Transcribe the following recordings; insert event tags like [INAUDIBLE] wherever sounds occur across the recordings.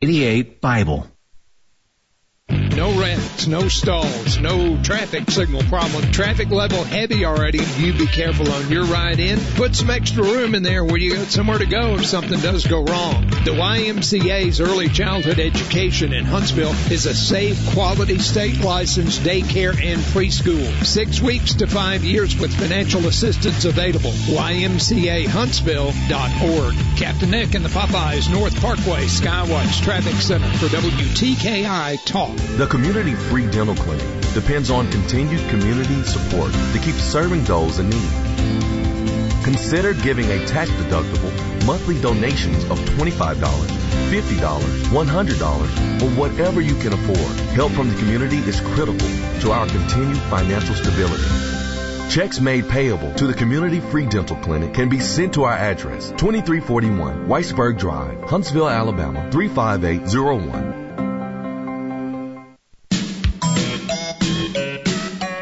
88 Bible. No wrecks, no stalls, no traffic signal problem. Traffic level heavy already. You be careful on your ride in. Put some extra room in there where you got somewhere to go if something does go wrong. The YMCA's early childhood education in Huntsville is a safe, quality, state licensed daycare and preschool. Six weeks to five years with financial assistance available. YMCAHuntsville.org. Captain Nick and the Popeyes North Parkway Skywatch Traffic Center for WTKI Talk. The Community Free Dental Clinic depends on continued community support to keep serving those in need. Consider giving a tax deductible monthly donations of $25, $50, $100, or whatever you can afford. Help from the community is critical to our continued financial stability. Checks made payable to the Community Free Dental Clinic can be sent to our address, 2341 Whitesburg Drive, Huntsville, Alabama, 35801.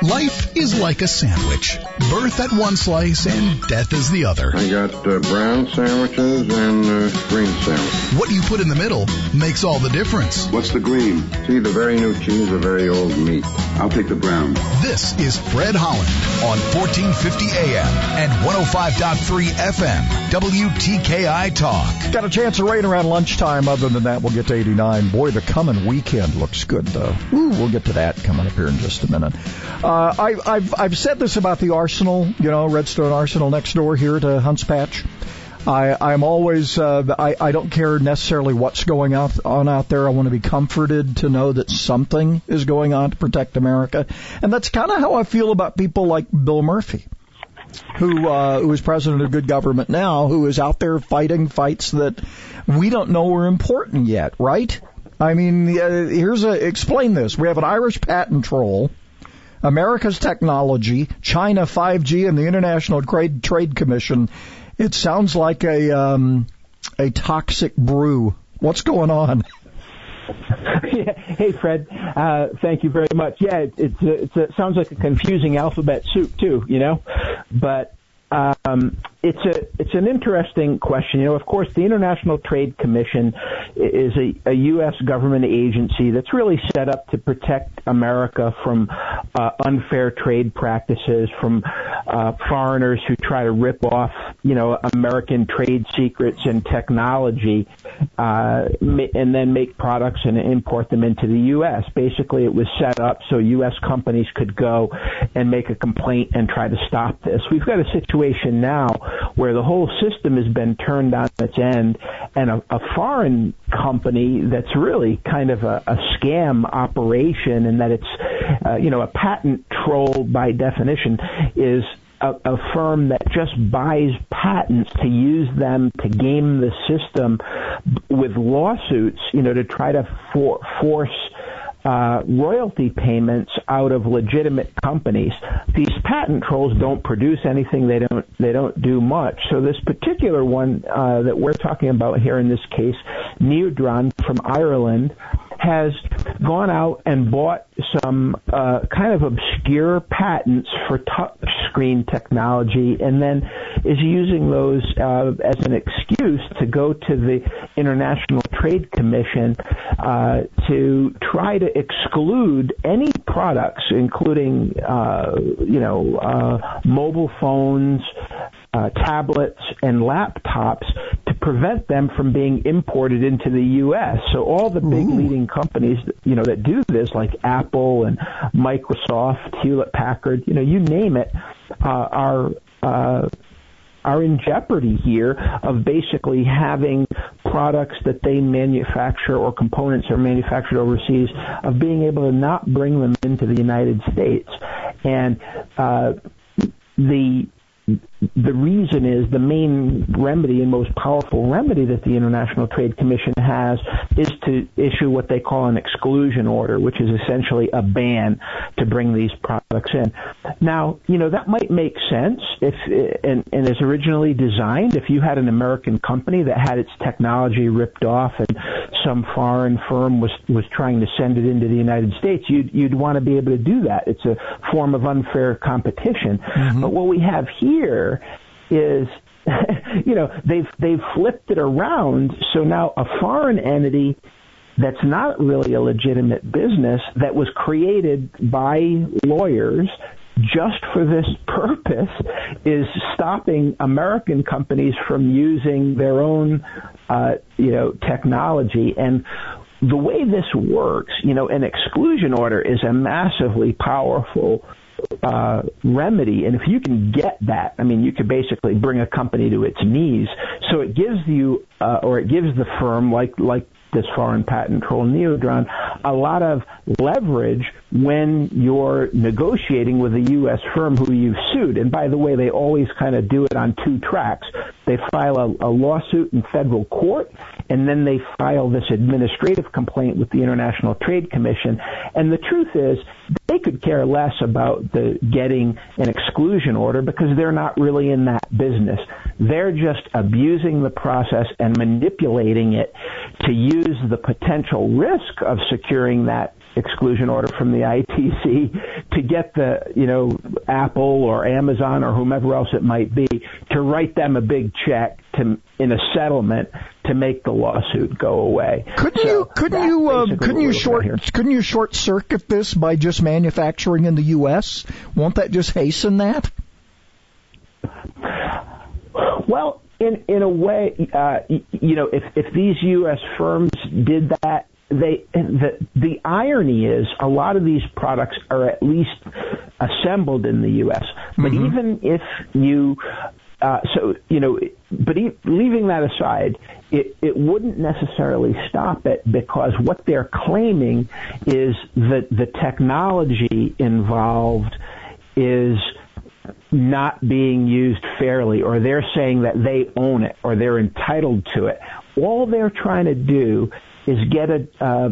Life is like a sandwich. Birth at one slice and death is the other. I got uh, brown sandwiches and uh, green sandwiches. What you put in the middle makes all the difference. What's the green? See, the very new cheese, the very old meat. I'll take the brown. This is Fred Holland on 1450 AM and 105.3 FM. WTKI Talk. Got a chance of rain around lunchtime. Other than that, we'll get to 89. Boy, the coming weekend looks good, though. Ooh, we'll get to that coming up here in just a minute. Uh, I, I've I've said this about the Arsenal, you know, Redstone Arsenal next door here to Hunts Patch. I, I'm always uh, I, I don't care necessarily what's going out, on out there. I want to be comforted to know that something is going on to protect America, and that's kind of how I feel about people like Bill Murphy, who uh, who is president of Good Government now, who is out there fighting fights that we don't know are important yet, right? I mean, uh, here's a explain this. We have an Irish patent troll America's technology, China 5G, and the International Trade Trade Commission. It sounds like a um, a toxic brew. What's going on? yeah. [LAUGHS] [LAUGHS] Hey, Fred. Uh, thank you very much. Yeah, it, it's, a, it sounds like a confusing alphabet soup too, you know. But um, it's a it's an interesting question. You know, of course, the International Trade Commission is a, a U.S. government agency that's really set up to protect America from uh, unfair trade practices, from uh, foreigners who try to rip off, you know, American trade secrets and technology, uh, and then make products and import them into the U.S. Basically, it was set up so U.S. companies could go and make a complaint and try to stop this. We've got a situation now where the whole system has been turned on its end, and a, a foreign company that's really kind of a, a scam operation, and that it's, uh, you know, a patent troll by definition, is a, a firm that just buys patents to use them to game the system with lawsuits, you know, to try to for, force uh, royalty payments out of legitimate companies. These patent trolls don't produce anything. They don't. They don't do much. So this particular one uh, that we're talking about here in this case, Neodron from Ireland, has gone out and bought some uh, kind of obscure patents for touch screen technology and then is using those uh, as an excuse to go to the International Trade Commission uh, to try to exclude any products, including, uh, you know, uh, mobile phones, uh, tablets and laptops to prevent them from being imported into the U.S. So all the big Ooh. leading companies, you know, that do this, like Apple and Microsoft, Hewlett Packard, you know, you name it, uh, are uh, are in jeopardy here of basically having products that they manufacture or components are manufactured overseas of being able to not bring them into the United States. And uh, the the reason is the main remedy and most powerful remedy that the International Trade Commission has is to issue what they call an exclusion order, which is essentially a ban to bring these products in. Now, you know, that might make sense if, and, and is originally designed, if you had an American company that had its technology ripped off and some foreign firm was, was trying to send it into the United States, you'd, you'd want to be able to do that. It's a form of unfair competition. Mm-hmm. But what we have here is [LAUGHS] you know they've they've flipped it around so now a foreign entity that's not really a legitimate business that was created by lawyers just for this [LAUGHS] purpose is stopping American companies from using their own, uh, you know, technology. And the way this works, you know, an exclusion order is a massively powerful uh, remedy. And if you can get that, I mean, you could basically bring a company to its knees. So it gives you, uh, or it gives the firm, like like this foreign patent troll Neodron, a lot of leverage when you're negotiating with a U.S. firm who you've sued. And by the way, they always kind of do it on two tracks. They file a, a lawsuit in federal court, and then they file this administrative complaint with the International Trade Commission. And the truth is, they could care less about the getting an exclusion order because they're not really in that business. They're just abusing the process and manipulating it to use the potential risk of securing that exclusion order from the ITC to get the, you know, Apple or Amazon or whomever else it might be to write them a big check to in a settlement to make the lawsuit go away. Couldn't so you couldn't you uh, couldn't you short couldn't you short circuit this by just manufacturing in the US? Won't that just hasten that? Well, in in a way, uh, you know, if if these U.S. firms did that, they the the irony is a lot of these products are at least assembled in the U.S. But mm-hmm. even if you uh, so you know, but e- leaving that aside, it, it wouldn't necessarily stop it because what they're claiming is that the technology involved is not being used fairly, or they're saying that they own it or they're entitled to it. All they're trying to do is get a uh,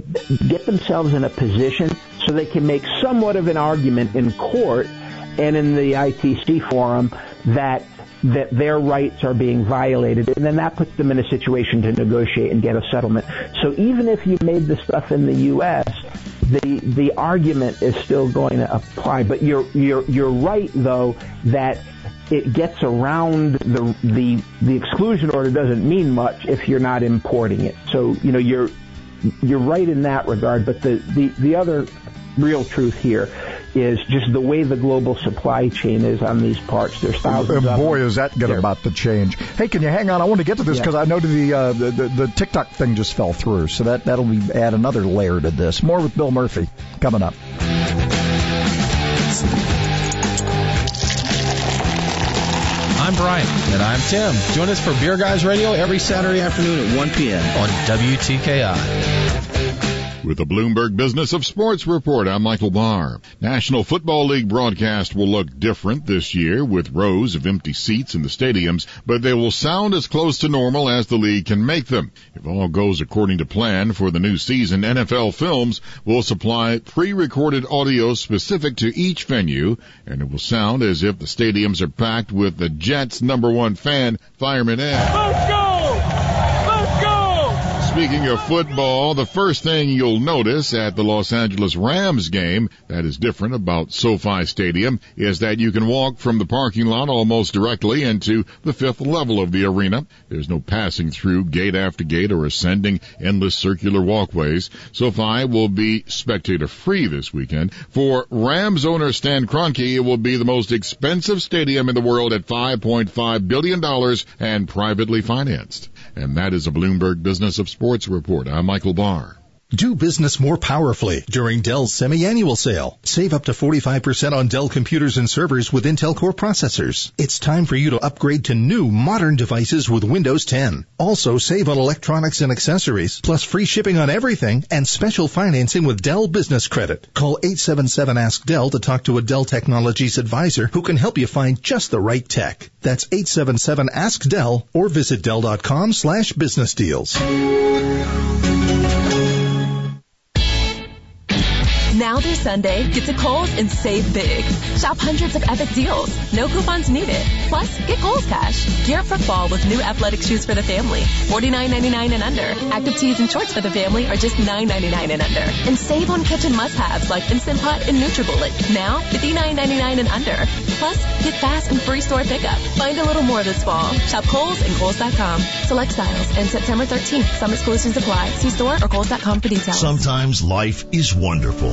get themselves in a position so they can make somewhat of an argument in court and in the ITC forum that that their rights are being violated, and then that puts them in a situation to negotiate and get a settlement. So even if you made the stuff in the U.S., the the argument is still going to apply. But you're you're you're right though that it gets around the the the exclusion order doesn't mean much if you're not importing it. So you know you're you're right in that regard. But the the the other real truth here is just the way the global supply chain is on these parts. There's thousands. And boy, is that going about to change. Hey, can you hang on? I want to get to this because yeah. I know the, uh, the, the the TikTok thing just fell through, so that that'll be add another layer to this. More with Bill Murphy coming up. I'm Brian. And I'm Tim. Join us for Beer Guys Radio every Saturday afternoon at 1 p.m. on WTKI. With the Bloomberg Business of Sports report, I'm Michael Barr. National Football League broadcast will look different this year with rows of empty seats in the stadiums, but they will sound as close to normal as the league can make them. If all goes according to plan for the new season, NFL Films will supply pre-recorded audio specific to each venue, and it will sound as if the stadiums are packed with the Jets' number one fan, Fireman Ed. Speaking of football, the first thing you'll notice at the Los Angeles Rams game that is different about SoFi Stadium is that you can walk from the parking lot almost directly into the fifth level of the arena. There's no passing through gate after gate or ascending endless circular walkways. SoFi will be spectator free this weekend. For Rams owner Stan Kroenke, it will be the most expensive stadium in the world at $5.5 billion and privately financed. And that is a Bloomberg Business of Sports report. I'm Michael Barr. Do business more powerfully during Dell's semi-annual sale. Save up to 45% on Dell computers and servers with Intel Core processors. It's time for you to upgrade to new modern devices with Windows 10. Also save on electronics and accessories, plus free shipping on everything and special financing with Dell Business Credit. Call 877 Ask Dell to talk to a Dell Technologies advisor who can help you find just the right tech. That's 877 Ask Dell or visit Dell.com slash business deals. Now through Sunday, get to Kohl's and save big. Shop hundreds of epic deals. No coupons needed. Plus, get Kohl's cash. Gear up for fall with new athletic shoes for the family. $49.99 and under. Active tees and shorts for the family are just $9.99 and under. And save on kitchen must-haves like Instant Pot and NutriBullet. Now, $59.99 and under. Plus, get fast and free store pickup. Find a little more this fall. Shop Kohl's and Kohl's.com. Select styles and September 13th. Some exclusions apply. See store or Kohl's.com for details. Sometimes life is wonderful,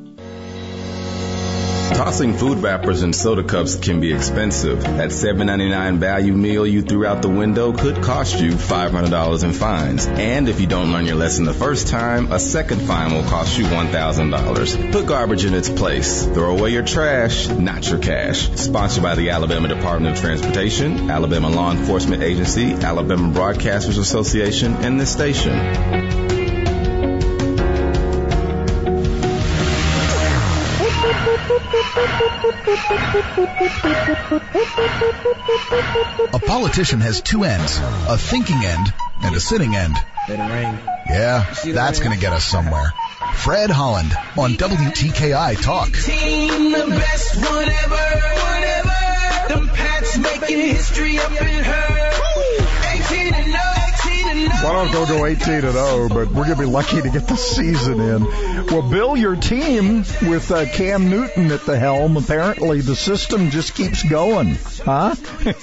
Tossing food wrappers and soda cups can be expensive. That $7.99 value meal you threw out the window could cost you $500 in fines. And if you don't learn your lesson the first time, a second fine will cost you $1,000. Put garbage in its place. Throw away your trash, not your cash. Sponsored by the Alabama Department of Transportation, Alabama Law Enforcement Agency, Alabama Broadcasters Association, and this station. A politician has two ends, a thinking end and a sitting end. Yeah, that's going to get us somewhere. Fred Holland on WTKI Talk. Team, the best one ever, whatever. Them Pats making history up in her. 18 and 0. Well, I don't go go 18 and 0, but we're going to be lucky to get the season in. Well, Bill, your team with uh, Cam Newton at the helm, apparently the system just keeps going, huh? [LAUGHS]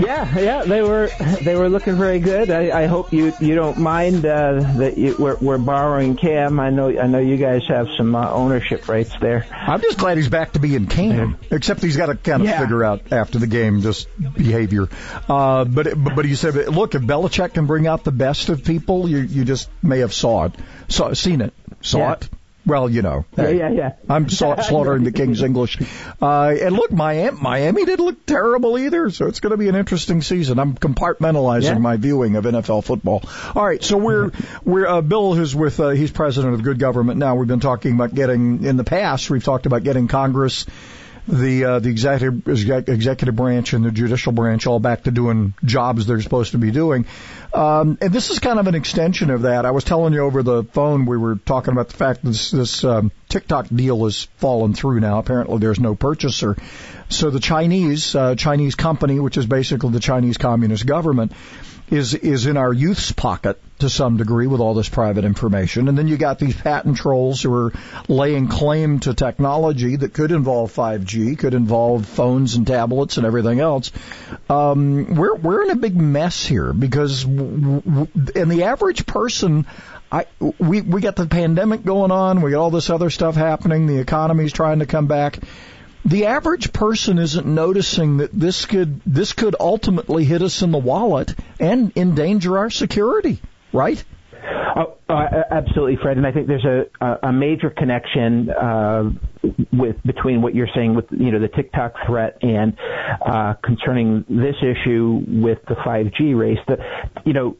yeah, yeah, they were they were looking very good. I, I hope you you don't mind uh, that you, we're, we're borrowing Cam. I know I know you guys have some uh, ownership rights there. I'm just glad he's back to being Cam, except he's got to kind of Yeah. figure out after the game just behavior. Uh, but but he said, look, if Belichick can bring out the best of people, you you just may have saw it, saw seen it, saw Yeah. it. Well, you know, Yeah, yeah, yeah. I'm sa- [LAUGHS] slaughtering the King's English. Uh, and look, Miami, Miami didn't look terrible either, so it's going to be an interesting season. I'm compartmentalizing Yeah. my viewing of NFL football. All right, so we're we're uh, Bill, who's with uh, he's president of Good Government now. We've been talking about getting in the past. We've talked about getting Congress. The uh, the executive executive branch and the judicial branch all back to doing jobs they're supposed to be doing, um, and this is kind of an extension of that. I was telling you over the phone we were talking about the fact that this, this um, TikTok deal has fallen through now. Apparently, there's no purchaser. So the Chinese uh, Chinese company, which is basically the Chinese Communist government, is is in our youth's pocket to some degree with all this private information. And then you got these patent trolls who are laying claim to technology that could involve 5G, could involve phones and tablets and everything else. Um, we're we're in a big mess here because, and the average person. I we we got the pandemic going on. We got all this other stuff happening. The economy's trying to come back the average person isn't noticing that this could this could ultimately hit us in the wallet and endanger our security, right? Oh, uh, absolutely, Fred. And I think there's a, a, a major connection uh, with between what you're saying with you know the TikTok threat and uh, concerning this issue with the 5G race. The, you know,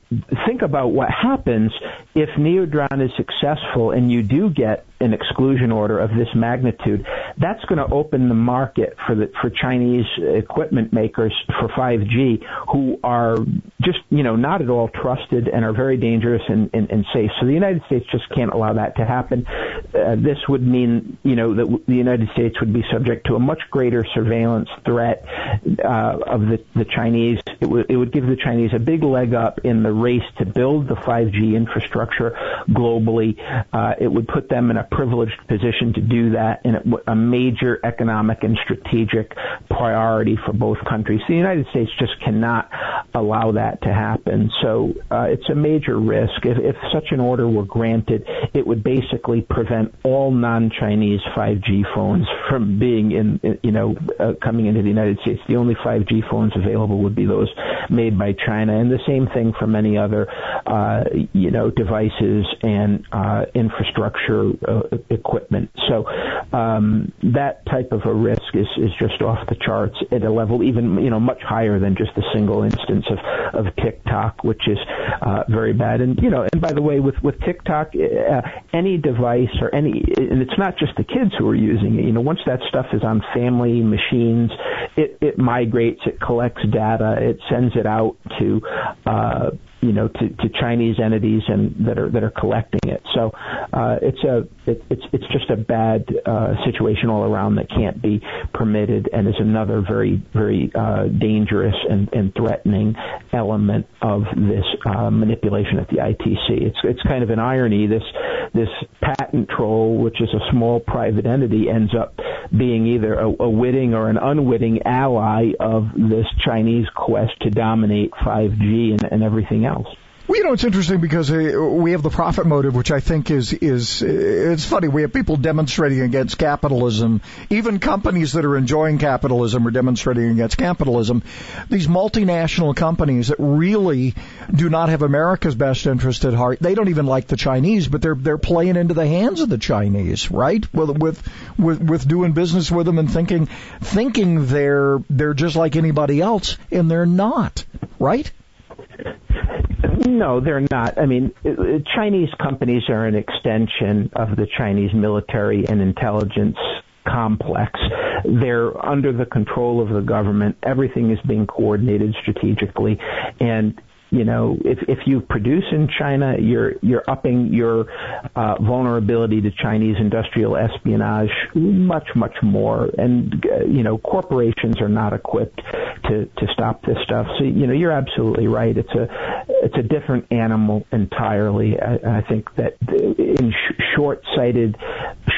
think about what happens if Neodron is successful and you do get an exclusion order of this magnitude. That's going to open the market for the for Chinese equipment makers for 5G who are just you know not at all trusted and are very dangerous and, and, and safe. So the United States just can't allow that to happen. Uh, this would mean you know that w- the United States would be subject to a much greater surveillance threat uh, of the, the Chinese. It would it would give the Chinese a big leg up in the race to build the 5G infrastructure globally. Uh, it would put them in a privileged position to do that, and it, w- major economic and strategic priority for both countries. The United States just cannot allow that to happen. So uh, it's a major risk. If, if such an order were granted, it would basically prevent all non-Chinese 5G phones from being in, you know, uh, coming into the United States. The only 5G phones available would be those made by China, and the same thing for many other, uh, you know, devices and uh, infrastructure uh, equipment. So um, that type of a risk is is just off the charts at a level even you know much higher than just a single instance of of TikTok, which is uh, very bad. And you know, and by the way, with with TikTok, uh, any device or any, and it's not just the kids who are using it. You know, once that stuff is on family machines, it it migrates, it collects data, it sends it out to uh, you know to, to Chinese entities and that are that are collecting it. So uh, it's a it, it's it's just a bad uh, situation all around that can't be permitted and is another very very uh, dangerous and, and threatening element of this uh, manipulation at the ITC. It's it's kind of an irony. This this patent troll, which is a small private entity, ends up being either a, a witting or an unwitting ally of this Chinese quest to dominate 5G and, and everything else. Well, you know, it's interesting because uh, we have the profit motive, which I think is is it's funny. We have people demonstrating against capitalism. Even companies that are enjoying capitalism are demonstrating against capitalism. These multinational companies that really do not have America's best interest at heart. They don't even like the Chinese, but they're they're playing into the hands of the Chinese, right? With with with, with doing business with them and thinking thinking they're they're just like anybody else, and they're not, right? No, they're not. I mean, uh, uh, Chinese companies are an extension of the Chinese military and intelligence complex. They're under the control of the government. Everything is being coordinated strategically, and you know, if if you produce in China, you're you're upping your uh, vulnerability to Chinese industrial espionage much much more. And uh, you know, corporations are not equipped to to stop this stuff. So you know, you're absolutely right. It's a it's a different animal entirely. I, I think that in sh- short-sighted,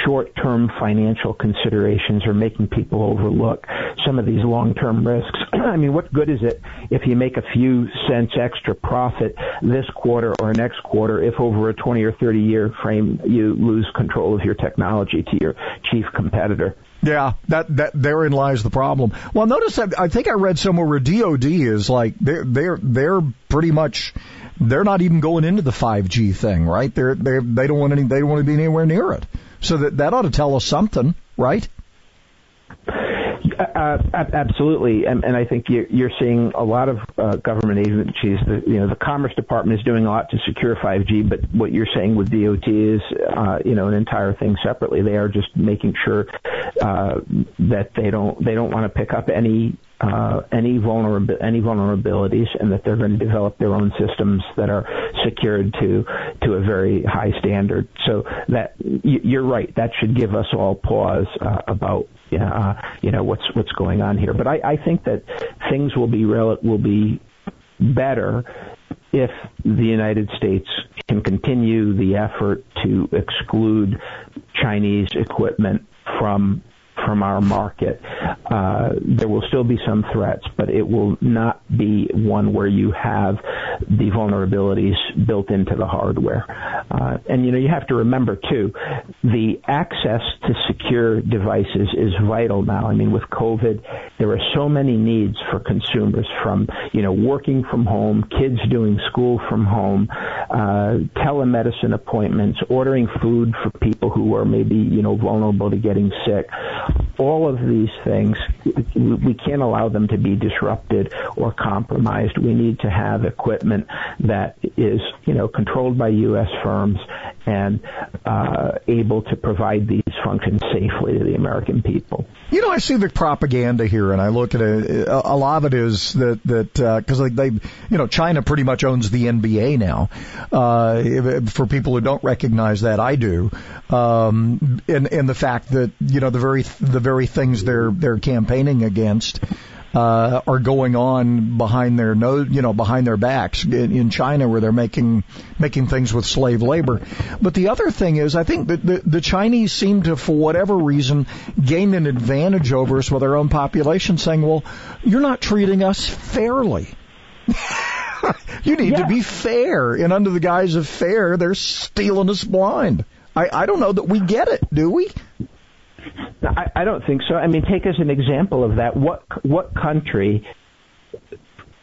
short-term financial considerations are making people overlook some of these long-term risks. [CLEARS THROAT] I mean, what good is it if you make a few cents extra profit this quarter or next quarter if over a 20 or 30 year frame you lose control of your technology to your chief competitor? Yeah, that that therein lies the problem. Well, notice that I think I read somewhere where DoD is like they're they're they're pretty much they're not even going into the 5G thing, right? They're they they don't want any they don't want to be anywhere near it. So that that ought to tell us something, right? Uh, absolutely, and, and I think you're, you're seeing a lot of uh, government agencies. The, you know, the Commerce Department is doing a lot to secure 5G, but what you're saying with DoD is, uh, you know, an entire thing separately. They are just making sure uh, that they don't they don't want to pick up any uh, any vulnerab- any vulnerabilities, and that they're going to develop their own systems that are secured to to a very high standard. So that you're right. That should give us all pause uh, about uh, you know what's what's going on here. But I, I think that things will be rel- will be better if the United States can continue the effort to exclude Chinese equipment from from our market. Uh, there will still be some threats, but it will not be one where you have the vulnerabilities built into the hardware. Uh, and you know, you have to remember too, the access to secure devices is vital now. I mean, with COVID, there are so many needs for consumers from, you know, working from home, kids doing school from home, uh, telemedicine appointments, ordering food for people who are maybe, you know, vulnerable to getting sick all of these things, we can't allow them to be disrupted or compromised. We need to have equipment that is, you know, controlled by U.S. firms and uh, able to provide these functions safely to the American people. You know, I see the propaganda here, and I look at it. A lot of it is that that because uh, they, you know, China pretty much owns the NBA now. Uh, for people who don't recognize that, I do. Um, and and the fact that you know the very the very things they're they're campaigning against uh, are going on behind their nose, you know, behind their backs in, in China where they're making making things with slave labor. But the other thing is, I think that the, the Chinese seem to, for whatever reason, gain an advantage over us with our own population, saying, "Well, you're not treating us fairly." [LAUGHS] you need yeah. to be fair, and under the guise of fair, they're stealing us blind. I, I don't know that we get it, do we? I, I don't think so. I mean, take as an example of that. What what country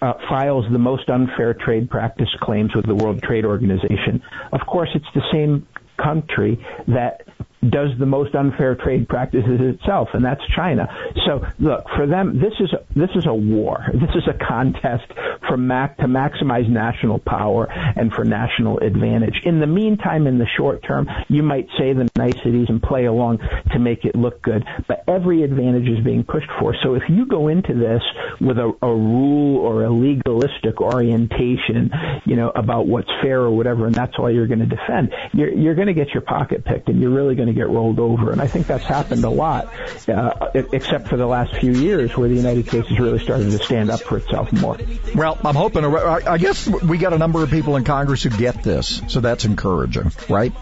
uh, files the most unfair trade practice claims with the World Trade Organization? Of course, it's the same country that does the most unfair trade practices itself, and that's China. So look, for them, this is this is a war. This is a contest for Mac to maximize national power and for national advantage. In the meantime, in the short term, you might say the niceties and play along to make it look good, but every advantage is being pushed for. So if you go into this with a, a rule or a legalistic orientation, you know, about what's fair or whatever, and that's all you're going to defend, you're, you're going to get your pocket picked, and you're really going to get rolled over. And I think that's happened a lot, uh, except for the last few years where the United States has really started to stand up for itself more. Well, I'm hoping, I guess we got a number of people in Congress who get this, so that's encouraging, right?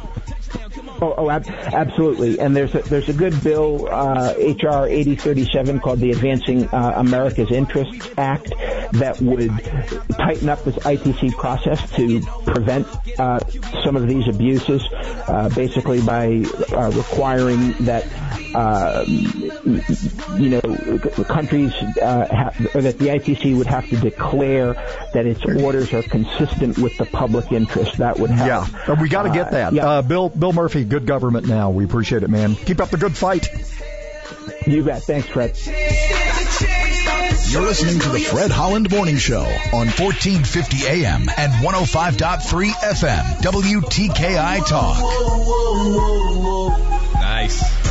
Oh, oh ab- absolutely. And there's a, there's a good bill, uh, HR 8037 called the Advancing uh, America's Interests Act that would tighten up this ITC process to prevent uh, some of these abuses, uh, basically by uh, requiring that Uh, you know countries uh, have, or that the ITC would have to declare that its orders are consistent with the public interest. That would help. Yeah, we got to get uh, that. Yeah. Bill Bill Murphy, good government now. We appreciate it, man. Keep up the good fight. You bet. Thanks, Fred. You're listening to the Fred Holland Morning Show on 1450 AM and 105.3 FM, WTKI Talk. Nice.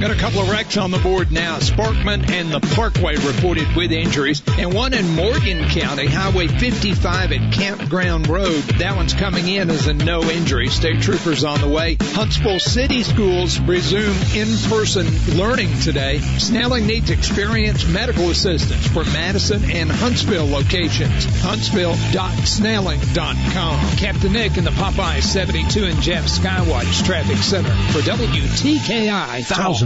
Got a couple of wrecks on the board now. Sparkman and the Parkway reported with injuries, and one in Morgan County, Highway 55 at Campground Road. That one's coming in as a no injury. State troopers on the way. Huntsville City Schools resume in-person learning today. Snelling needs experienced medical assistance for Madison and Huntsville locations. Huntsville.snelling.com. Captain Nick in the Popeye 72 and Jeff Skywatch Traffic Center for WTKI.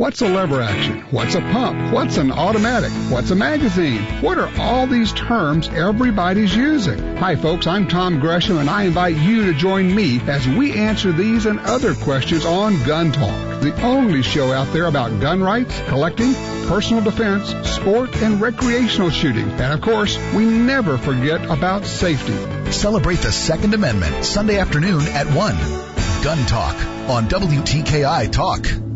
What's a lever action? What's a pump? What's an automatic? What's a magazine? What are all these terms everybody's using? Hi folks, I'm Tom Gresham and I invite you to join me as we answer these and other questions on Gun Talk, the only show out there about gun rights, collecting, personal defense, sport, and recreational shooting. And of course, we never forget about safety. Celebrate the Second Amendment Sunday afternoon at 1. Gun Talk on WTKI Talk.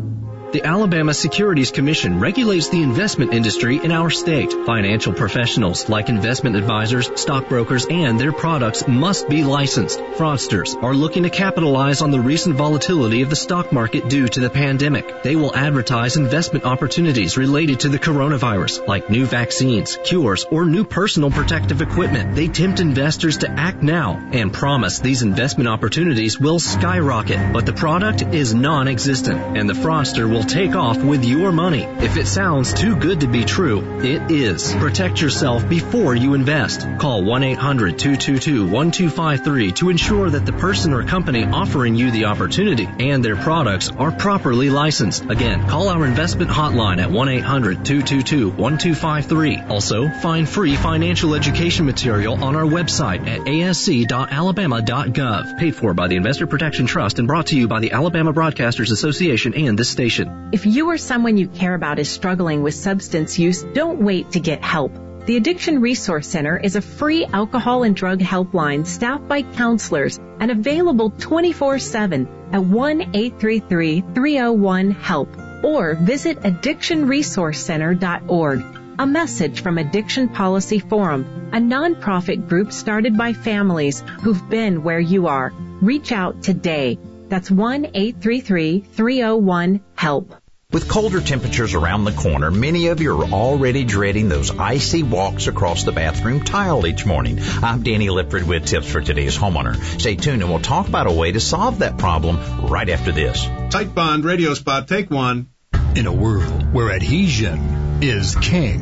The Alabama Securities Commission regulates the investment industry in our state. Financial professionals like investment advisors, stockbrokers, and their products must be licensed. Fraudsters are looking to capitalize on the recent volatility of the stock market due to the pandemic. They will advertise investment opportunities related to the coronavirus, like new vaccines, cures, or new personal protective equipment. They tempt investors to act now and promise these investment opportunities will skyrocket, but the product is non-existent and the fraudster will take off with your money. If it sounds too good to be true, it is. Protect yourself before you invest. Call 1-800-222-1253 to ensure that the person or company offering you the opportunity and their products are properly licensed. Again, call our investment hotline at 1-800-222-1253. Also, find free financial education material on our website at asc.alabama.gov. Paid for by the Investor Protection Trust and brought to you by the Alabama Broadcasters Association and this station. If you or someone you care about is struggling with substance use, don't wait to get help. The Addiction Resource Center is a free alcohol and drug helpline staffed by counselors and available 24-7 at 1-833-301-HELP or visit addictionresourcecenter.org. A message from Addiction Policy Forum, a nonprofit group started by families who've been where you are. Reach out today. That's 1-833-301-HELP. With colder temperatures around the corner, many of you are already dreading those icy walks across the bathroom tile each morning. I'm Danny Lipford with tips for today's homeowner. Stay tuned and we'll talk about a way to solve that problem right after this. Titebond radio spot, take one. In a world where adhesion is king.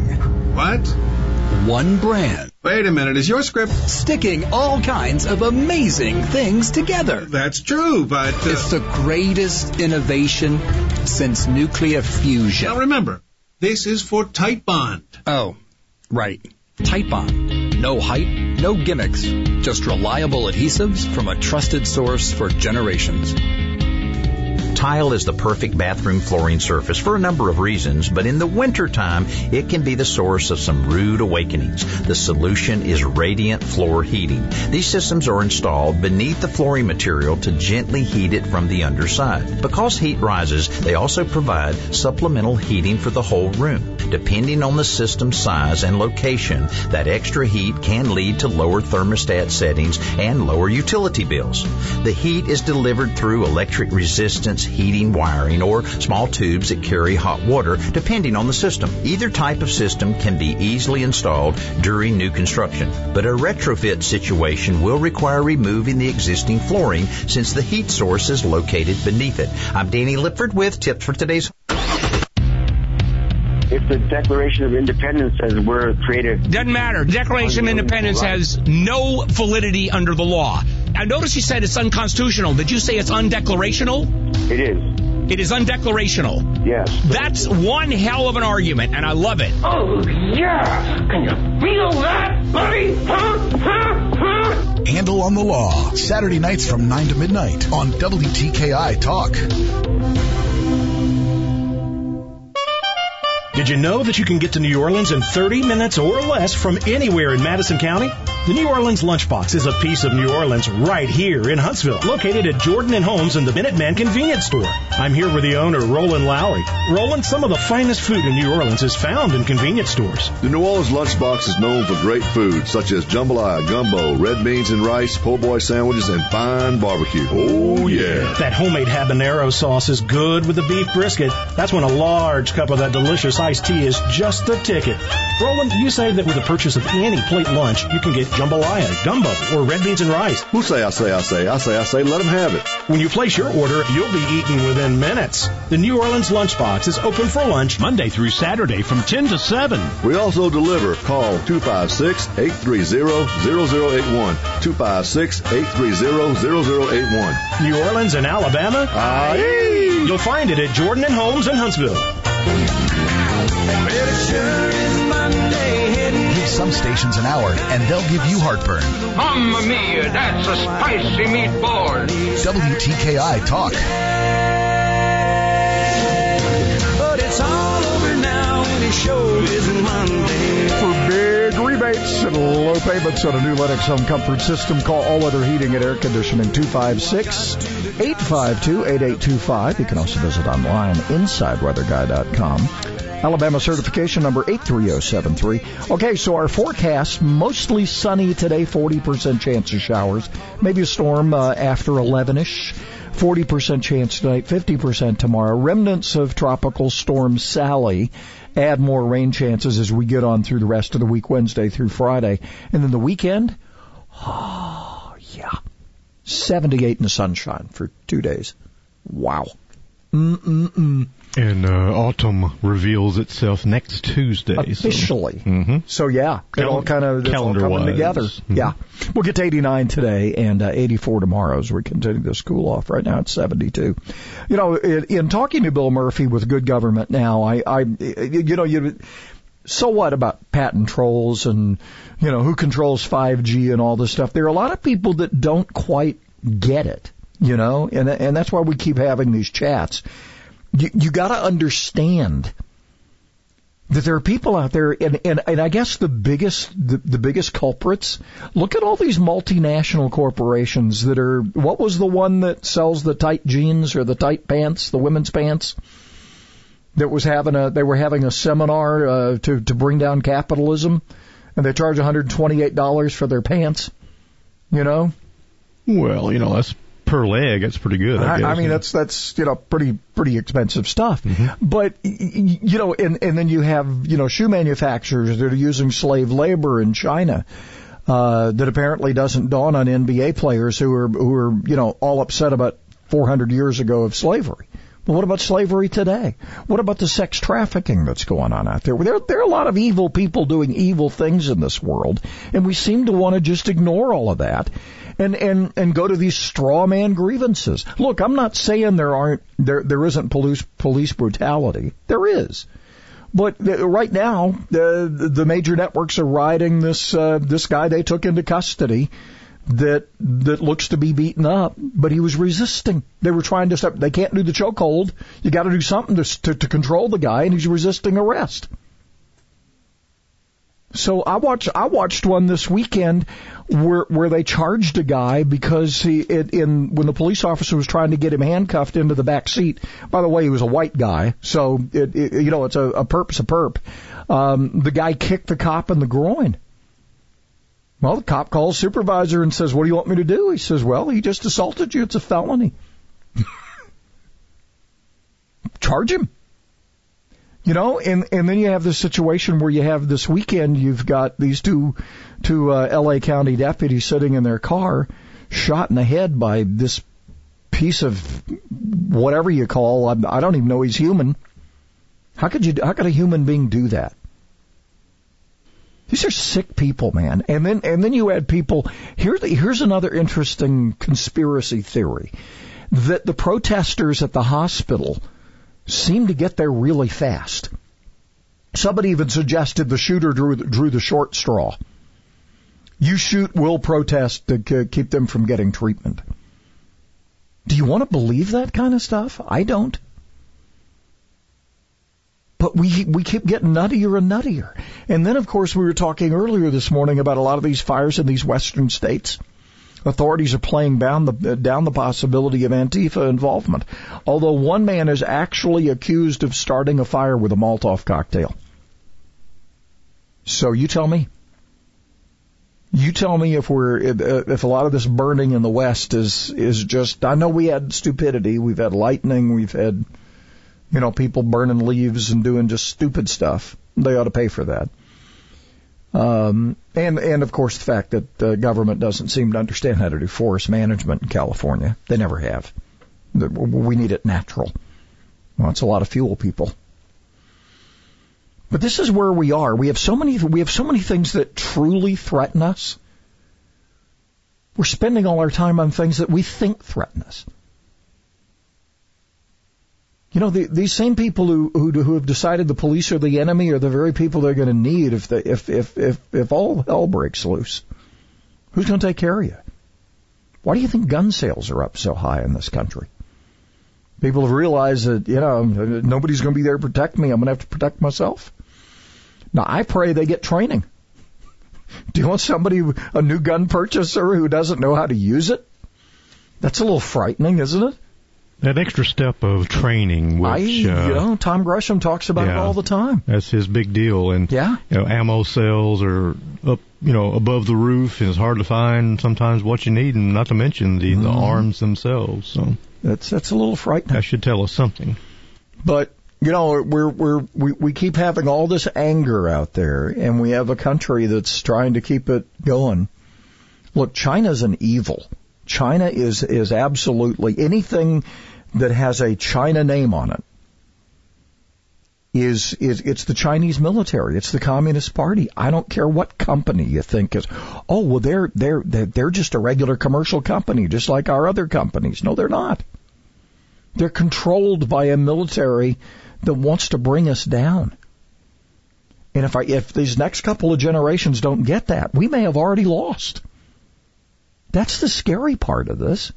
What? One brand. Wait a minute, is your script sticking all kinds of amazing things together? That's true, but uh... it's the greatest innovation since nuclear fusion. Now remember, this is for Titebond. Oh, right. Titebond. No hype, no gimmicks, just reliable adhesives from a trusted source for generations. Tile is the perfect bathroom flooring surface for a number of reasons, but in the wintertime, it can be the source of some rude awakenings. The solution is radiant floor heating. These systems are installed beneath the flooring material to gently heat it from the underside. Because heat rises, they also provide supplemental heating for the whole room. Depending on the system size and location, that extra heat can lead to lower thermostat settings and lower utility bills. The heat is delivered through electric resistance heating wiring or small tubes that carry hot water depending on the system. Either type of system can be easily installed during new construction, but a retrofit situation will require removing the existing flooring since the heat source is located beneath it. I'm Danny Lipford with tips for today's if the Declaration of Independence says we're created. Doesn't matter. Declaration of Independence has no validity under the law. I noticed you said it's unconstitutional. Did you say it's undeclarational? It is. It is undeclarational. Yes. That's one hell of an argument, and I love it. Oh, yeah. Can you feel that, buddy? Huh? Huh? Huh? Handel on the Law, Saturday nights from 9 to midnight on WTKI Talk. Did you know that you can get to New Orleans in 30 minutes or less from anywhere in Madison County? The New Orleans Lunchbox is a piece of New Orleans right here in Huntsville, located at Jordan and Holmes in the Minuteman Convenience Store. I'm here with the owner, Roland Lowry. Roland, some of the finest food in New Orleans is found in convenience stores. The New Orleans Lunchbox is known for great food such as jambalaya, gumbo, red beans and rice, po' boy sandwiches, and fine barbecue. Oh yeah! That homemade habanero sauce is good with the beef brisket. That's when a large cup of that delicious iced tea is just the ticket. Roland, you say that with the purchase of any plate lunch, you can get jambalaya, gumbo, or red beans and rice. Who say I say I say I say I say let them have it. When you place your order, you'll be eating within minutes. The New Orleans Lunchbox is open for lunch Monday through Saturday from 10 to 7. We also deliver. Call 256-830-0081. 256-830-0081. New Orleans and Alabama? Aye. You'll find it at Jordan and Holmes in Huntsville. Give some stations an hour, and they'll give you heartburn. Mamma mia, that's a spicy meatball. WTKI Talk. But it's all over now, and it sure is Monday. For big rebates and low payments on a new Lennox home comfort system, call All Weather Heating and Air Conditioning 256 852 8825. You can also visit online InsideWeatherGuy.com. Alabama certification number 83073. Okay, so our forecast mostly sunny today, 40% chance of showers, maybe a storm uh, after 11ish. 40% chance tonight, 50% tomorrow. Remnants of tropical storm Sally add more rain chances as we get on through the rest of the week, Wednesday through Friday. And then the weekend, oh, yeah. 78 in the sunshine for two days. Wow. Mm-mm-mm. And uh, autumn reveals itself next Tuesday. Officially. So, mm-hmm. So yeah, it all kind of all coming together. Mhm. Yeah, we'll get to 89 today and uh, 84 tomorrow as we continue this cool off. Right now it's 72. You know, in, in talking to Bill Murphy with Good Government now, I, I, you know, you. So what about patent trolls and you know who controls 5G and all this stuff? There are a lot of people that don't quite get it, you know, and and that's why we keep having these chats. You you got to understand that there are people out there, and, and, and I guess the biggest the, the biggest culprits. Look at all these multinational corporations that are. What was the one that sells the tight jeans or the tight pants, the women's pants? That was having a they were having a seminar uh, to to bring down capitalism, and they charge 128 dollars for their pants. You know, Well, you know, that's per leg. That's pretty good. I, guess. I mean, that's that's you know pretty pretty expensive stuff. But y- y- you know, and and then you have you know shoe manufacturers that are using slave labor in China. Uh, that apparently doesn't dawn on NBA players who are who are you know all upset about 400 years ago of slavery. But what about slavery today? What about the sex trafficking that's going on out there? There, there are a lot of evil people doing evil things in this world, and we seem to want to just ignore all of that and, and, and go to these straw man grievances. Look, I'm not saying there aren't, there, there isn't police, police brutality. There is. But right now, the the major networks are riding this uh, this guy they took into custody that that looks to be beaten up, but he was resisting. They were trying to stop. They can't do the chokehold. You got to do something to, to to control the guy, and he's resisting arrest. So I watched I watched one this weekend where where they charged a guy because he it, in when the police officer was trying to get him handcuffed into the back seat. By the way, he was a white guy, so it, it you know it's a, a perp's a perp. Um, the guy kicked the cop in the groin. Well, the cop calls supervisor and says, "What do you want me to do?" He says, "Well, he just assaulted you. It's a felony. [LAUGHS] Charge him." You know, and and then you have this situation where you have this weekend you've got these two two uh, L.A. County deputies sitting in their car, shot in the head by this piece of whatever you call. I don't even know he's human. How could you? How could a human being do that? These are sick people, man. And then and then you add people. Here's here's another interesting conspiracy theory that the protesters at the hospital seemed to get there really fast. Somebody even suggested the shooter drew, drew the short straw. You shoot, we'll protest to keep them from getting treatment. Do you want to believe that kind of stuff? I don't. But we we keep getting nuttier and nuttier. And then, of course, we were talking earlier this morning about a lot of these fires in these western states Authorities are playing down the, down the possibility of Antifa involvement, although one man is actually accused of starting a fire with a Molotov cocktail. So you tell me. You tell me if we're if a lot of this burning in the West is is just. I know we had stupidity, we've had lightning, we've had you know people burning leaves and doing just stupid stuff. They ought to pay for that. Um, and and of course the fact that the government doesn't seem to understand how to do forest management in California. They never have. We need it natural. Well, it's a lot of fuel, people. But this is where we are. We have so many we have so many things that truly threaten us. We're spending all our time on things that we think threaten us. You know, the, these same people who, who who have decided the police are the enemy are the very people they're going to need if the, if if if if all hell breaks loose. Who's going to take care of you? Why do you think gun sales are up so high in this country? People have realized that you know nobody's going to be there to protect me. I'm going to have to protect myself. Now I pray they get training. [LAUGHS] Do you want somebody a new gun purchaser who doesn't know how to use it? That's a little frightening, isn't it? That extra step of training, which I, you uh, know, Tom Gresham talks about yeah, it all the time. That's his big deal, and yeah, you know, ammo sales are up, you know, above the roof, and it's hard to find sometimes what you need, and not to mention the, Mm-hmm. the arms themselves. So that's that's a little frightening. That should tell us something. But you know, we're we're we, we keep having all this anger out there, and we have a country that's trying to keep it going. Look, China's an evil. China is is absolutely anything that has a China name on it is is it's the Chinese military, it's the Communist Party. I don't care what company you think is. Oh well, they're they're they're, they're just a regular commercial company, just like our other companies. No, they're not. They're controlled by a military that wants to bring us down. And if I if these next couple of generations don't get that, we may have already lost. That's the scary part of this.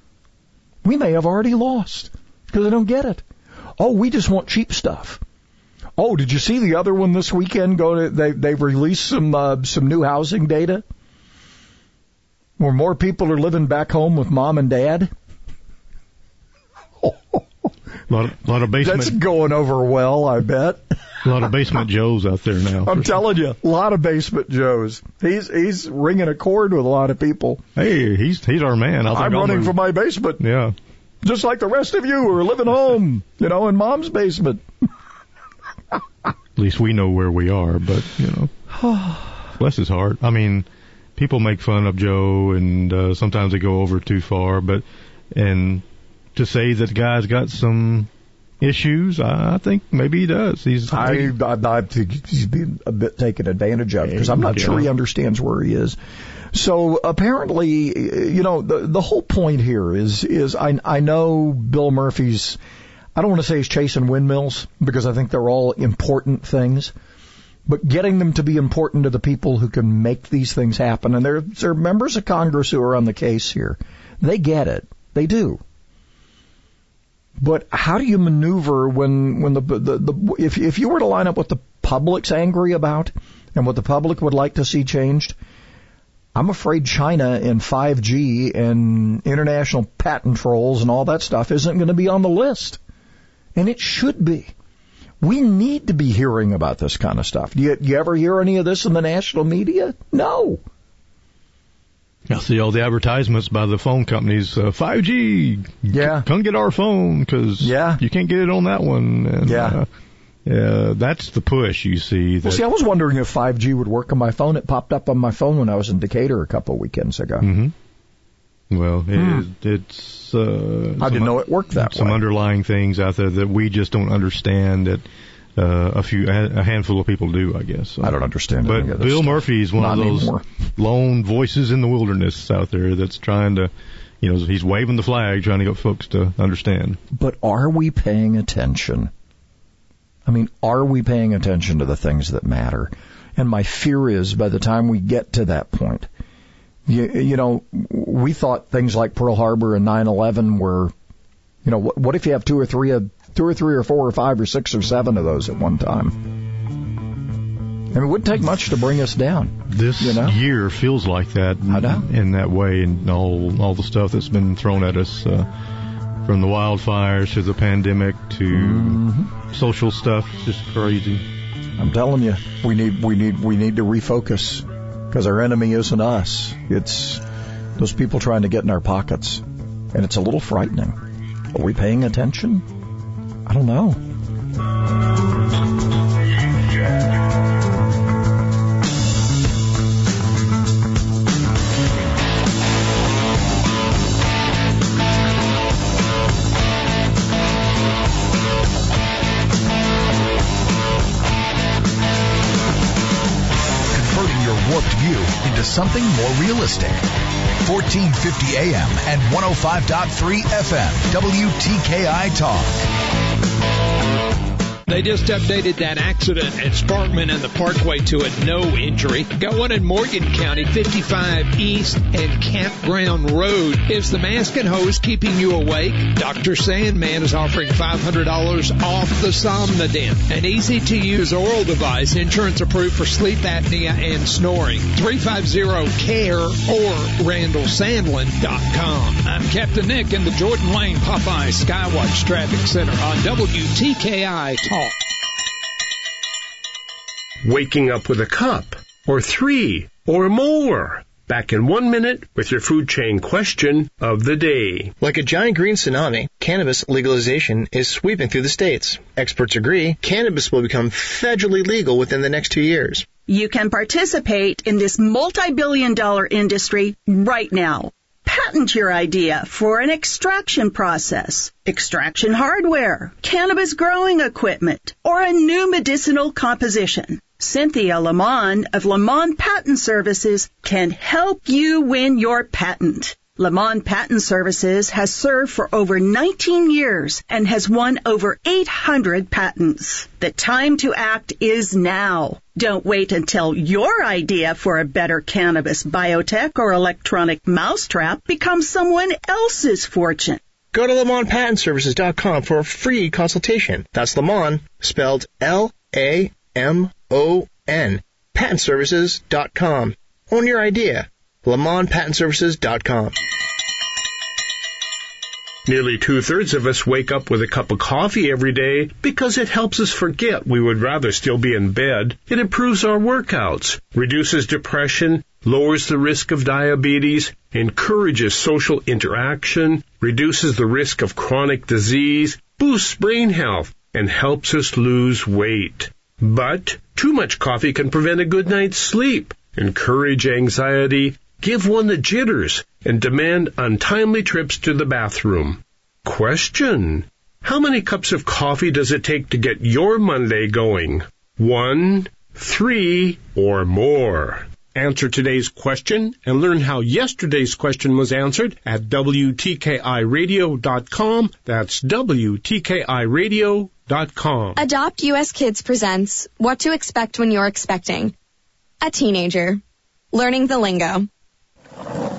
We may have already lost because they don't get it. Oh, we just want cheap stuff. Oh, did you see the other one this weekend? Go to they they've released some uh, some new housing data where more people are living back home with mom and dad. A [LAUGHS] lot of, lot of basement. That's going over well, I bet. A lot of basement Joes out there now. I'm telling you, a lot of basement Joes. He's he's ringing a chord with a lot of people. Hey, he's he's our man. I I'm running move. for my basement. Yeah. Just like the rest of you who are living home, you know, in mom's basement. At least we know where we are, but you know, [SIGHS] bless his heart. I mean, people make fun of Joe, and uh, sometimes they go over too far. But and to say that the guy's got some issues, I think maybe he does. He's I, I, I think he's being a bit taken advantage of because I'm not Yeah. sure he understands where he is. So apparently, you know, the the whole point here is is I I know Bill Murphy's. I don't want to say he's chasing windmills because I think they're all important things, but getting them to be important to the people who can make these things happen. And there there are members of Congress who are on the case here. They get it. They do. But how do you maneuver when when the the, the if if you were to line up what the public's angry about and what the public would like to see changed? I'm afraid China and 5G and international patent trolls and all that stuff isn't going to be on the list. And it should be. We need to be hearing about this kind of stuff. Do you, you ever hear any of this in the national media? No. I see all the advertisements by the phone companies. Uh, 5G. Yeah. Come get our phone because yeah. you can't get it on that one. And, Yeah. Uh, yeah, that's the push you see. Well, see, I was wondering if 5G would work on my phone. It popped up on my phone when I was in Decatur a couple of weekends ago. hmm Well, it, Hmm. it's. Uh, I didn't know it worked that Some way. Some underlying things out there that we just don't understand. That uh, a few, a handful of people do, I guess. I don't understand But any of Bill stuff. Murphy is one Not of those anymore. [LAUGHS] lone voices in the wilderness out there that's trying to, you know, he's waving the flag, trying to get folks to understand. But are we paying attention? I mean, are we paying attention to the things that matter? And my fear is by the time we get to that point, you, you know, we thought things like Pearl Harbor and 9/11 were, you know, what, what if you have two or three of two or three or four or five or six or seven of those at one time? I mean, it wouldn't take much to bring us down. This You know? year feels like that I know. in that way, and all all the stuff that's been thrown at us, uh, from the wildfires to the pandemic to Mm-hmm. social stuff, it's just crazy. I'm telling you, we need we need we need to refocus because our enemy isn't us. It's those people trying to get in our pockets, and it's a little frightening. Are we paying attention? I don't know. Something more realistic. 1450 AM and 105.3 FM. WTKI Talk. They just updated that accident at Sparkman and the Parkway to a no injury. Got one in Morgan County, 55 East and Campground Road. Is the mask and hose keeping you awake? Dr. Sandlin is offering $500 off the Somnodent, an easy to use oral device, insurance approved for sleep apnea and snoring. 350-CARE or randallsandlin.com. I'm Captain Nick in the Jordan Lane Popeye Skywatch Traffic Center on WTKI Talk. Waking up with a cup, or three, or more. Back in one minute with your food chain question of the day. Like a giant green tsunami, cannabis legalization is sweeping through the states. Experts agree cannabis will become federally legal within the next two years. You can participate in this multi-billion dollar industry right now. Patent your idea for an extraction process, extraction hardware, cannabis growing equipment, or a new medicinal composition. Cynthia Lamont of Lamont Patent Services can help you win your patent. Lamont Patent Services has served for over 19 years and has won over 800 patents. The time to act is now. Don't wait until your idea for a better cannabis biotech or electronic mousetrap becomes someone else's fortune. Go to LamontPatentServices.com for a free consultation. That's Lamont, spelled L-A-M-O-N. PatentServices.com. Own your idea. LamontPatentServices.com. Nearly two thirds of us wake up with a cup of coffee every day because it helps us forget we would rather still be in bed. It improves our workouts, reduces depression, lowers the risk of diabetes, encourages social interaction, reduces the risk of chronic disease, boosts brain health, and helps us lose weight. But too much coffee can prevent a good night's sleep, encourage anxiety, give one the jitters, and demand untimely trips to the bathroom. Question. How many cups of coffee does it take to get your Monday going? One, three, or more? Answer today's question and learn how yesterday's question was answered at WTKIRadio.com. That's WTKIRadio.com. Adopt US Kids presents What to Expect When You're Expecting. A teenager. Learning the lingo.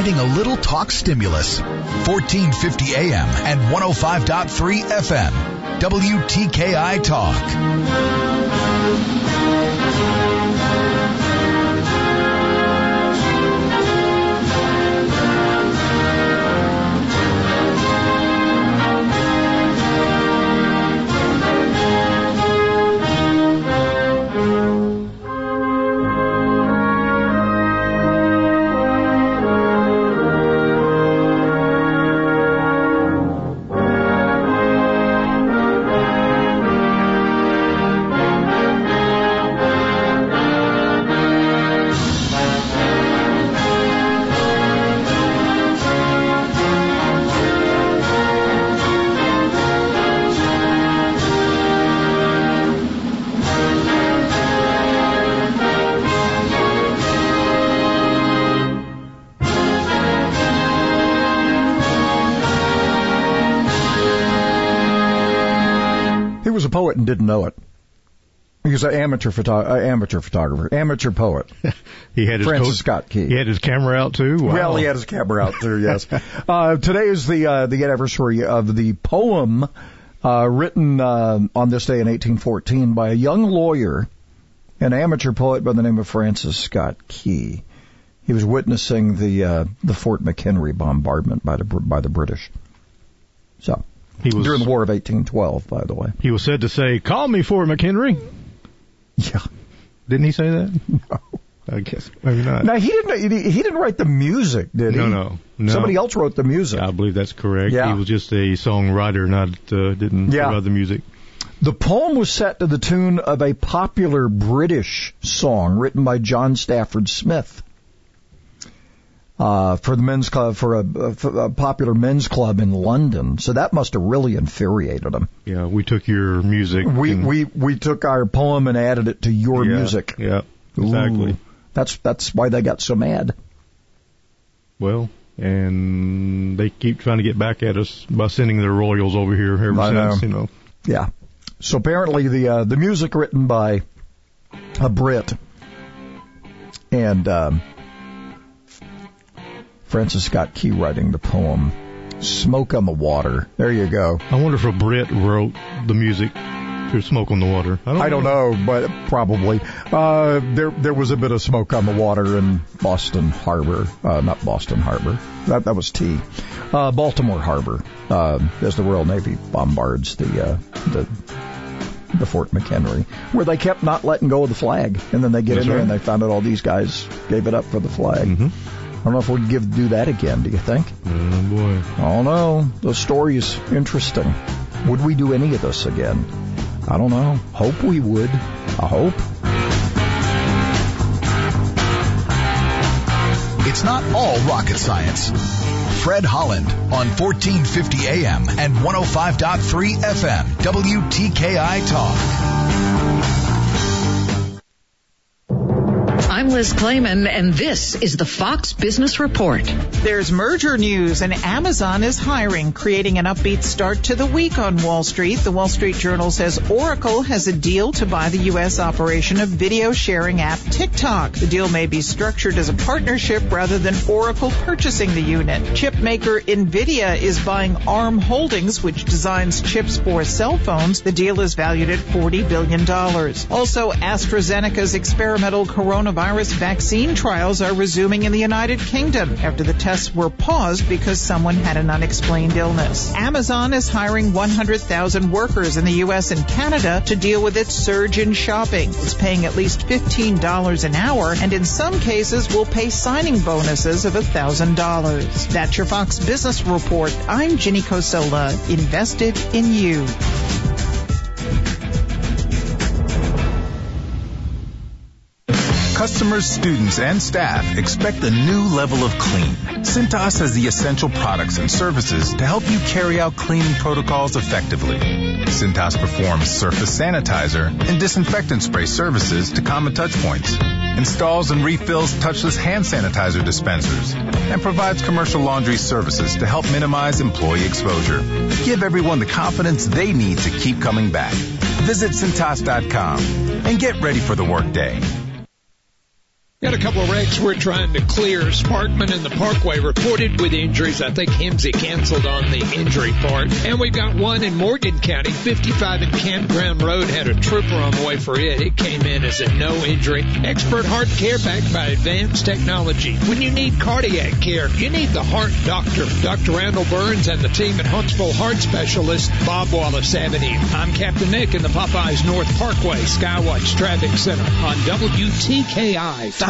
Providing a little talk stimulus. 1450 AM and 105.3 FM. WTKI Talk. He was an amateur photo- uh, amateur photographer, amateur poet. [LAUGHS] He had his Francis coat- Scott Key. He had his camera out too. Wow. Well, he had his camera out too. Yes. [LAUGHS] uh, today is the uh, the anniversary of the poem uh, written uh, on this day in 1814 by a young lawyer, an amateur poet by the name of Francis Scott Key. He was witnessing the uh, the Fort McHenry bombardment by the by the British. So He was- during the War of 1812, by the way. He was said to say, "Call me Fort McHenry." [LAUGHS] Yeah. Didn't he say that? [LAUGHS] No. I guess maybe not. Now he didn't he didn't write the music, did he? No, no, no. Somebody else wrote the music. I believe that's correct. Yeah. He was just a songwriter, not uh, didn't Yeah. provide the music. The poem was set to the tune of a popular British song written by John Stafford Smith uh, for the men's club for a, for a popular men's club in London. So that must have really infuriated him. Yeah, we took your music. We and- we we took our poem and added it to your Yeah, music. Yeah, exactly. Ooh. that's that's why they got so mad. Well, and they keep trying to get back at us by sending their royals over here ever I know. since. You know. Yeah. So apparently the uh, the music written by a Brit and um, Francis Scott Key writing the poem "Smoke on the Water." There you go. I wonder if a Brit wrote the music to "Smoke on the Water." I don't. I don't know, but probably uh, there there was a bit of smoke on the water in Boston Harbor, uh, not Boston Harbor. That that was T. Uh, Baltimore Harbor, uh, as the Royal Navy bombards the uh, the the Fort McHenry, where they kept not letting go of the flag, and then they get That's in there right. and they found out all these guys gave it up for the flag. Mm-hmm. I don't know if we'd give do that again. Do you think? Oh boy. I don't know. The story's interesting. Would we do any of this again? I don't know. Hope we would. I hope. It's not all rocket science. Fred Holland on 1450 AM and 105.3 FM. WTKI Talk. I'm Liz Claman, and this is the Fox Business Report. There's merger news, and Amazon is hiring, creating an upbeat start to the week on Wall Street. The Wall Street Journal says Oracle has a deal to buy the U.S. operation of video sharing app TikTok. The deal may be structured as a partnership rather than Oracle purchasing the unit. Chip maker Nvidia is buying ARM Holdings, which designs chips for cell phones. The deal is valued at $40 billion. Also, AstraZeneca's experimental coronavirus vaccine trials are resuming in the United Kingdom after the tests were paused because someone had an unexplained illness. Amazon is hiring 100,000 workers in the U.S. and Canada to deal with its surge in shopping. It's paying at least $15 an hour and in some cases will pay signing bonuses of $1,000. That's your Fox Business Report. I'm Ginny Cosola, invested in you. Customers, students, and staff expect a new level of clean. Cintas has the essential products and services to help you carry out cleaning protocols effectively. Cintas performs surface sanitizer and disinfectant spray services to common touch points, installs and refills touchless hand sanitizer dispensers, and provides commercial laundry services to help minimize employee exposure. Give everyone the confidence they need to keep coming back. Visit Cintas.com and get ready for the workday. Got a couple of wrecks we're trying to clear. Sparkman in the Parkway reported with injuries. I think HEMSI canceled on the injury part. And we've got one in Morgan County, 55 in Campground Road, had a trooper on the way for it. It came in as a no injury. Expert heart care backed by advanced technology. When you need cardiac care, you need the heart doctor. Dr. Randall Burns and the team at Huntsville Heart Specialist, Bob Wallace Avenue. I'm Captain Nick in the Popeyes North Parkway Skywatch Traffic Center on WTKI.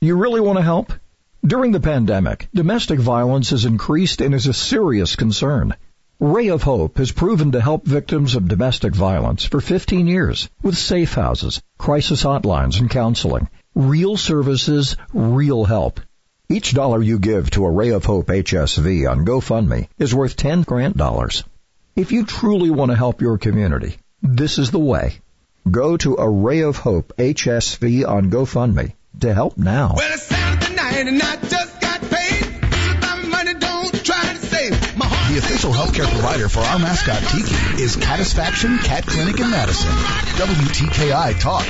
You really want to help? During the pandemic, domestic violence has increased and is a serious concern. Ray of Hope has proven to help victims of domestic violence for 15 years with safe houses, crisis hotlines, and counseling. Real services, real help. Each dollar you give to a Ray of Hope HSV on GoFundMe is worth 10 grant dollars. If you truly want to help your community, this is the way. Go to Ray of Hope HSV on GoFundMe to help now. Well, it's Saturday night and I just got paid. This is my money, don't try to save. My heart The official healthcare provider for our mascot Tiki is Catisfaction Cat Clinic in Madison. WTKI Talk.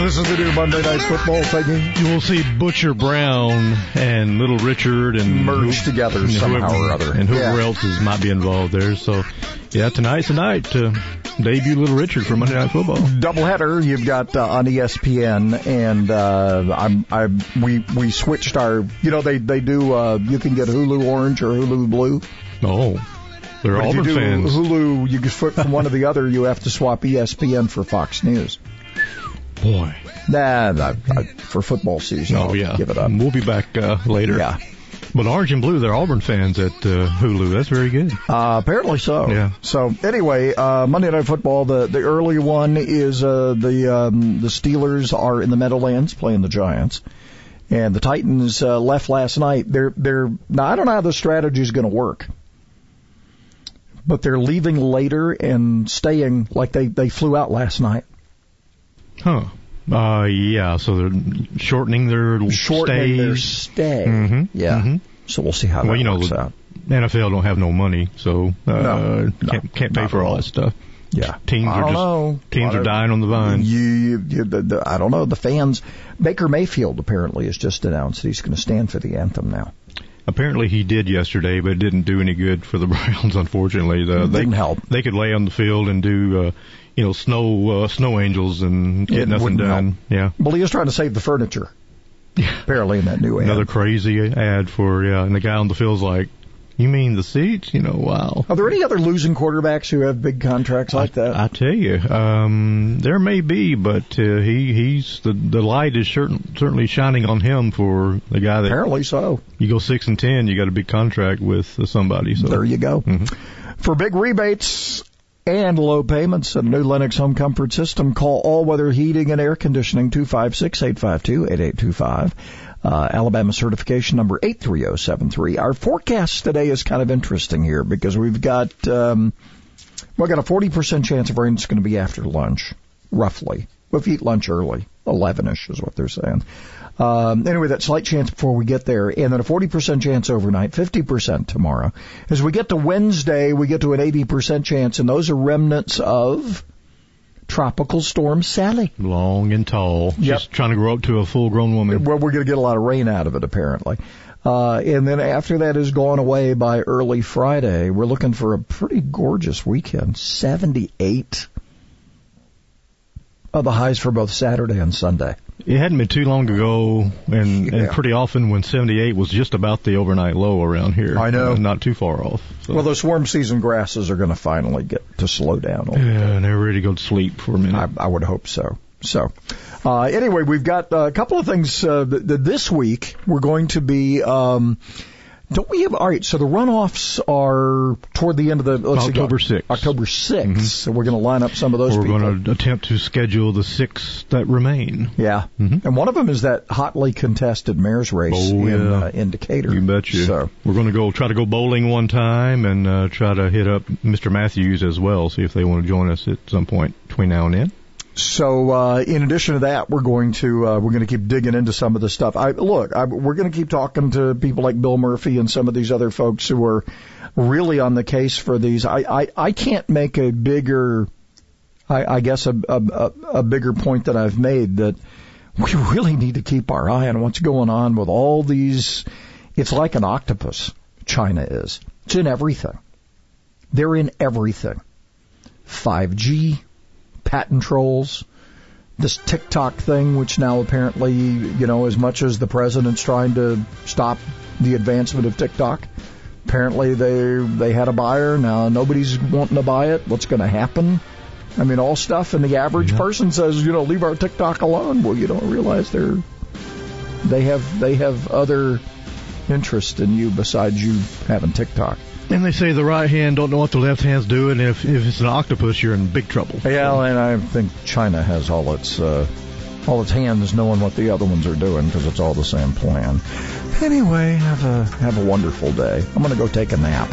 This is the new Monday Night Football segment. You will see Butcher Brown and Little Richard and Merged together and somehow whoever- or other. and whoever Yeah. else is might be involved there. So, yeah, tonight's the night to debut Little Richard for Monday Night Football. Doubleheader you've got uh, on ESPN, and uh, I'm I we we switched our you know they they do uh, you can get Hulu Orange or Hulu Blue. Oh, they're But if you do fans. Hulu, you can flip from one to the other. You have to swap ESPN for Fox News. Boy, Nah, for football season, oh I'll yeah, give it up. We'll be back uh, later. Yeah. But Orange and Blue, they're Auburn fans at uh, Hulu. That's very good. Uh, apparently so. Yeah. So anyway, uh, Monday Night Football. The the early one is uh, the um, the Steelers are in the Meadowlands playing the Giants, and the Titans uh, left last night. They're they're now I don't know how the strategy is going to work, but they're leaving later and staying like they they flew out last night. Huh. Uh, yeah. So they're shortening their Shortening their stays. stay. Mhm, Yeah. mhm. So we'll see how well, that you know, works the out. NFL don't have no money, so uh, No, can't, can't pay for all that stuff. Yeah. Teams are just know. teams are dying on the vine. You, you, you- the, the, I don't know. The fans. Baker Mayfield apparently has just announced that he's going to stand for the anthem now. Apparently he did yesterday, but it didn't do any good for the [LAUGHS] Browns. Unfortunately, the, they Didn't help. They could lay on the field and do, uh, you know, snow uh, snow angels and get It nothing done. Yeah, Well, he is trying to save the furniture. Apparently in that new ad. another crazy ad for yeah. And the guy on the field's like, "You mean the seats? You know, wow." Are there any other losing quarterbacks who have big contracts like that? I tell you, um, there may be, but uh, he he's the the light is certain, certainly shining on him for the guy that Apparently so. you go six and ten, you got a big contract with uh, somebody. So There you go. Mhm. For big rebates and low payments, a new Lennox home comfort system, call All Weather Heating and Air Conditioning 256-852-8825. Uh, Alabama certification number 83073. Our forecast today is kind of interesting here because we've got, um, we've got a 40% chance of rain. It's going to be after lunch, roughly. If you eat lunch early, 11ish is what they're saying. Um, anyway, that slight chance before we get there, and then a 40% chance overnight, 50% tomorrow. As we get to Wednesday, we get to an 80% chance, and those are remnants of Tropical Storm Sally. long and tall, Yep. just trying to grow up to a full grown woman. Well, we're going to get a lot of rain out of it, apparently. Uh, and then after that is gone away by early Friday, we're looking for a pretty gorgeous weekend. 78 of the highs for both Saturday and Sunday. It hadn't been too long ago, and, Yeah. and pretty often when 78 was just about the overnight low around here. I know. Not too far off. So. Well, those warm season grasses are going to finally get to slow down a little yeah, and they're ready to go to sleep for a minute. I, I would hope so. So, uh, anyway, we've got uh, a couple of things uh, th- th- this week. We're going to be. Um, don't we have all right? So the runoffs are toward the end of the let's see, October 6th. October 6th So we're going to line up some of those We're people. going to attempt to schedule the six that remain. Yeah, Mhm. and one of them is that hotly contested mayor's race Oh, in yeah. uh, in Decatur. You. So We're going to go try to go bowling one time and uh, try to hit up Mr. Matthews as well, see if they want to join us at some point between now and then. So, uh, in addition to that, we're going to uh, we're going to keep digging into some of the stuff. I look, I, we're going to keep talking to people like Bill Murphy and some of these other folks who are really on the case for these. I I, I can't make a bigger, I, I guess a, a a bigger point that I've made that we [LAUGHS] really need to keep our eye on what's going on with all these. It's like an octopus. China is. It's in everything. They're in everything. 5G, patent trolls, this TikTok thing, which now apparently, you know, as much as the president's trying to stop the advancement of TikTok, apparently they they had a buyer. Now nobody's wanting to buy it. What's going to happen? I mean, all stuff, and the average person says, you know, leave our TikTok alone. Well, you don't realize they're they have they have other interest in you besides you having TikTok. And they say the right hand don't know what the left hand's doing. If if it's an octopus, you're in big trouble. Yeah, and I think China has all its uh, all its hands knowing what the other ones are doing because it's all the same plan. Anyway, have a have a wonderful day. I'm gonna go take a nap.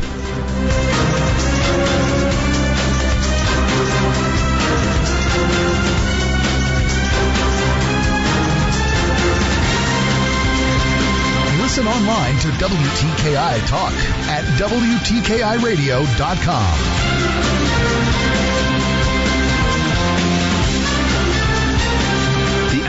Online to WTKI Talk at WTKIRadio.com.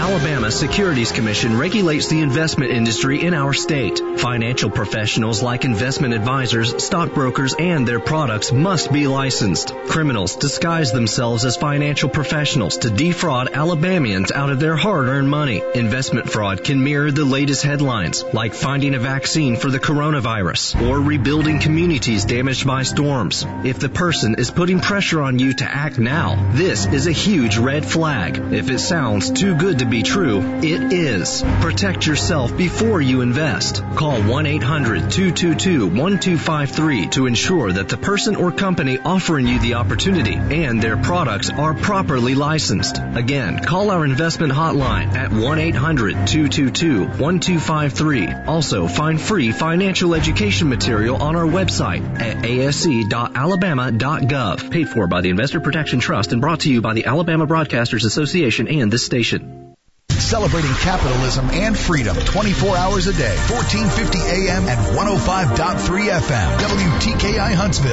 Alabama Securities Commission regulates the investment industry in our state. Financial professionals like investment advisors, stockbrokers, and their products must be licensed. Criminals disguise themselves as financial professionals to defraud Alabamians out of their hard-earned money. Investment fraud can mirror the latest headlines, like finding a vaccine for the coronavirus or rebuilding communities damaged by storms. If the person is putting pressure on you to act now, this is a huge red flag. If it sounds too good to be true, it is. Protect yourself before you invest. Call 1-800-222-1253 to ensure that the person or company offering you the opportunity and their products are properly licensed. Again, call our investment hotline at 1-800-222-1253. Also, find free financial education material on our website at asc.alabama.gov. Paid for by the Investor Protection Trust and brought to you by the Alabama Broadcasters Association and this station. Celebrating capitalism and freedom 24 hours a day, 1450 AM and 105.3 FM. WTKI Huntsville.